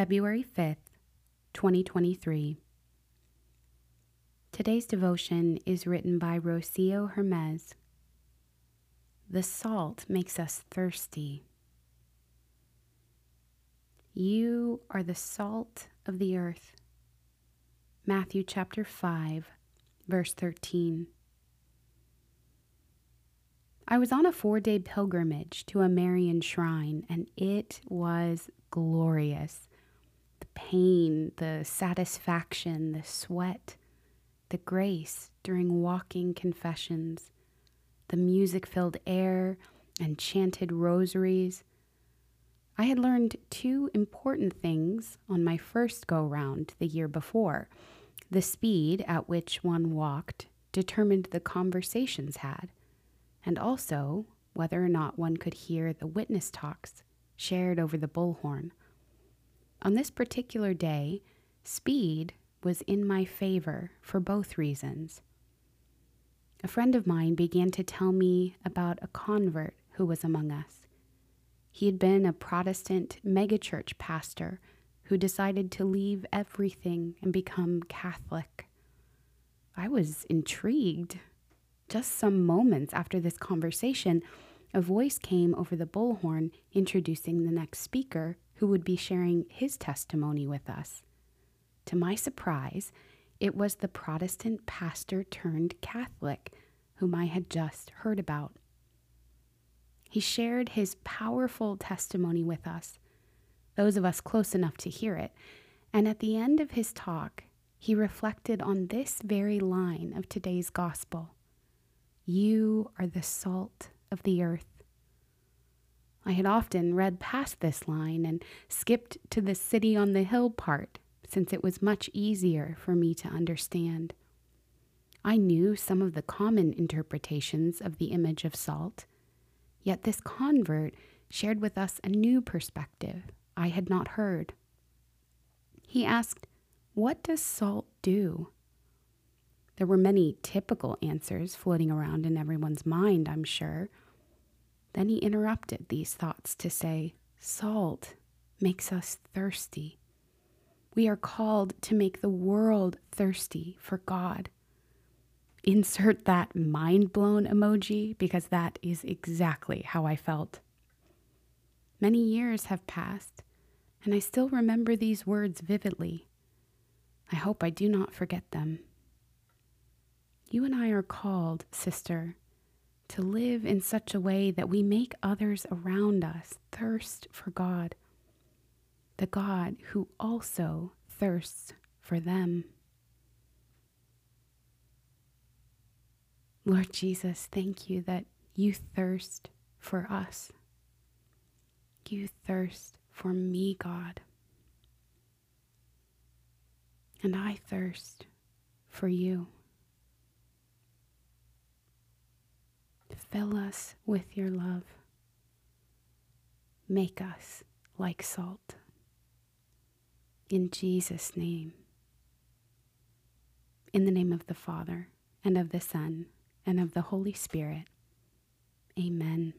February 5th, 2023. Today's devotion is written by Rocio Hermes. The salt makes us thirsty. You are the salt of the earth. Matthew chapter 5, verse 13. I was on a four day pilgrimage to a Marian shrine, and it was glorious. The pain, the satisfaction, the sweat, the grace during walking confessions, the music filled air and chanted rosaries. I had learned two important things on my first go round the year before. The speed at which one walked determined the conversations had and also whether or not one could hear the witness talks shared over the bullhorn. On this particular day, speed was in my favor for both reasons. A friend of mine began to tell me about a convert who was among us. He had been a Protestant megachurch pastor who decided to leave everything and become Catholic. I was intrigued just some moments after this conversation, a voice came over the bullhorn introducing the next speaker who would be sharing his testimony with us. To my surprise, it was the Protestant pastor turned Catholic whom I had just heard about. He shared his powerful testimony with us, those of us close enough to hear it, and at the end of his talk, he reflected on this very line of today's gospel. You are the salt of the earth. I had often read past this line and skipped to the city on the hill part, since it was much easier for me to understand. I knew some of the common interpretations of the image of salt, yet this convert shared with us a new perspective I had not heard. He asked, What does salt do? There were many typical answers floating around in everyone's mind, I'm sure. Then he interrupted these thoughts to say, Salt makes us thirsty. We are called to make the world thirsty for God. Insert that mind blown emoji because that is exactly how I felt. Many years have passed, and I still remember these words vividly. I hope I do not forget them. You and I are called, sister, to live in such a way that we make others around us thirst for God, the God who also thirsts for them. Lord Jesus, thank you that you thirst for us. You thirst for me, God. And I thirst for you. Fill us with your love. Make us like salt. In Jesus' name. In the name of the Father, and of the Son, and of the Holy Spirit. Amen.